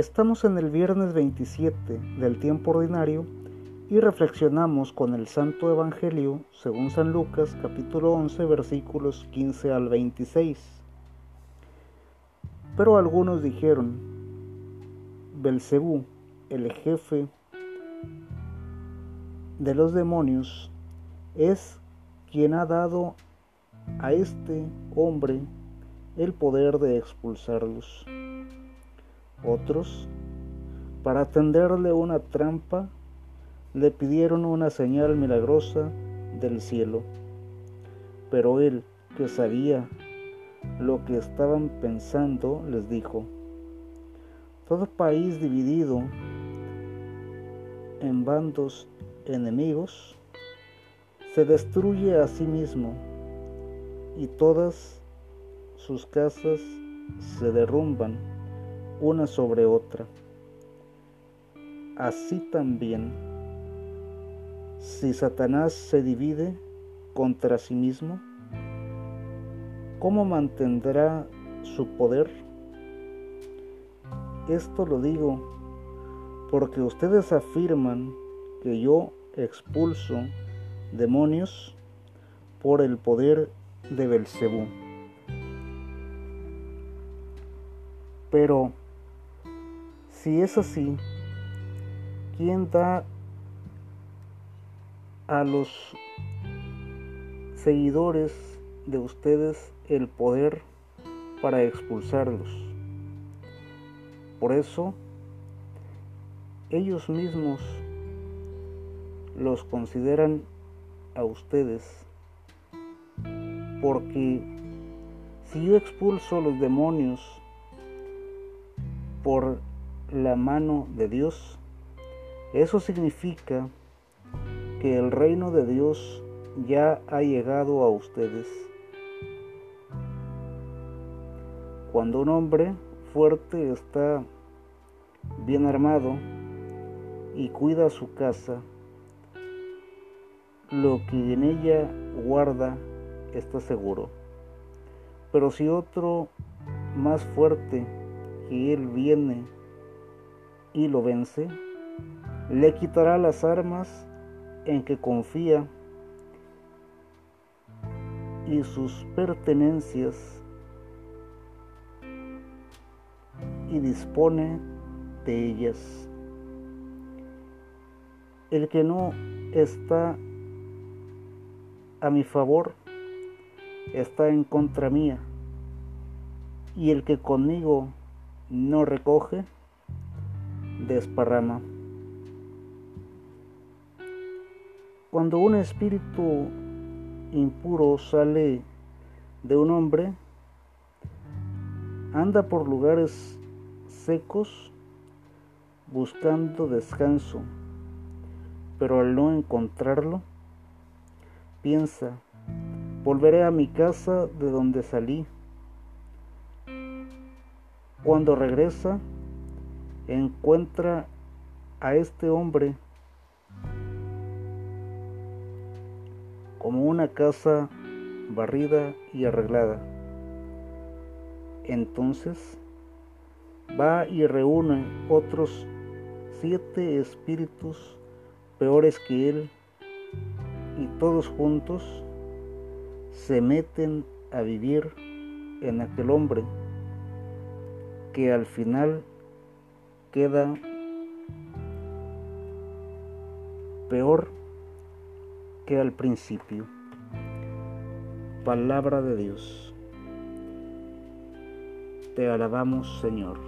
Estamos en el viernes 27 del tiempo ordinario y reflexionamos con el Santo Evangelio según San Lucas capítulo 11 versículos 15 al 26. Pero algunos dijeron, Belcebú, el jefe de los demonios, es quien ha dado a este hombre el poder de expulsarlos. Otros, para tenderle una trampa, le pidieron una señal milagrosa del cielo. Pero él, que sabía lo que estaban pensando, les dijo, todo país dividido en bandos enemigos se destruye a sí mismo y todas sus casas se derrumban una sobre otra. Así también, si Satanás se divide contra sí mismo, ¿cómo mantendrá su poder? Esto lo digo porque ustedes afirman que yo expulso demonios por el poder de Belcebú. Pero si es así, ¿quién da a los seguidores de ustedes el poder para expulsarlos? Por eso, ellos mismos los consideran a ustedes, porque si yo expulso los demonios por la mano de Dios, eso significa que el reino de Dios ya ha llegado a ustedes. Cuando un hombre fuerte está bien armado y cuida su casa, lo que en ella guarda está seguro. Pero si otro más fuerte que él viene y lo vence, le quitará las armas en que confía y sus pertenencias y dispone de ellas. El que no está a mi favor está en contra mía, y el que conmigo no recoge, desparrama. Cuando un espíritu impuro sale de un hombre, anda por lugares secos buscando descanso, pero al no encontrarlo, piensa, volveré a mi casa de donde salí. Cuando regresa, encuentra a este hombre como una casa barrida y arreglada. Entonces va y reúne otros siete espíritus peores que él y todos juntos se meten a vivir en aquel hombre que al final queda peor que al principio. Palabra de Dios. Te alabamos Señor.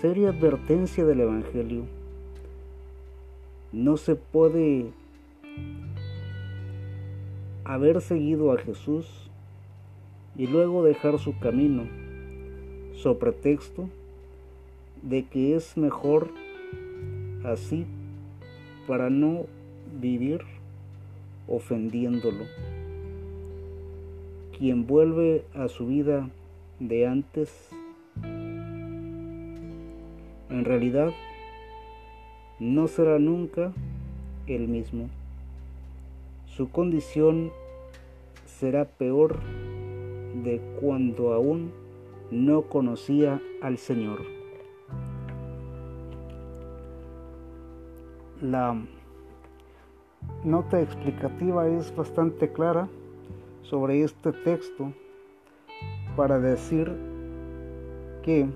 Seria advertencia del Evangelio. No se puede haber seguido a Jesús y luego dejar su camino, so pretexto de que es mejor así para no vivir ofendiéndolo. Quien vuelve a su vida de antes, en realidad no será nunca el mismo. Su condición será peor de cuando aún no conocía al Señor. La nota explicativa es bastante clara sobre este texto para decir que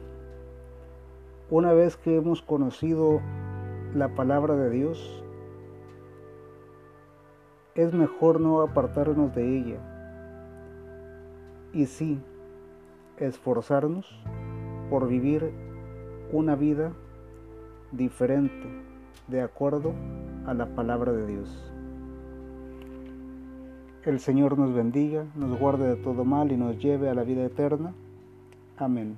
una vez que hemos conocido la palabra de Dios, es mejor no apartarnos de ella y sí esforzarnos por vivir una vida diferente de acuerdo a la palabra de Dios. El Señor nos bendiga, nos guarde de todo mal y nos lleve a la vida eterna. Amén.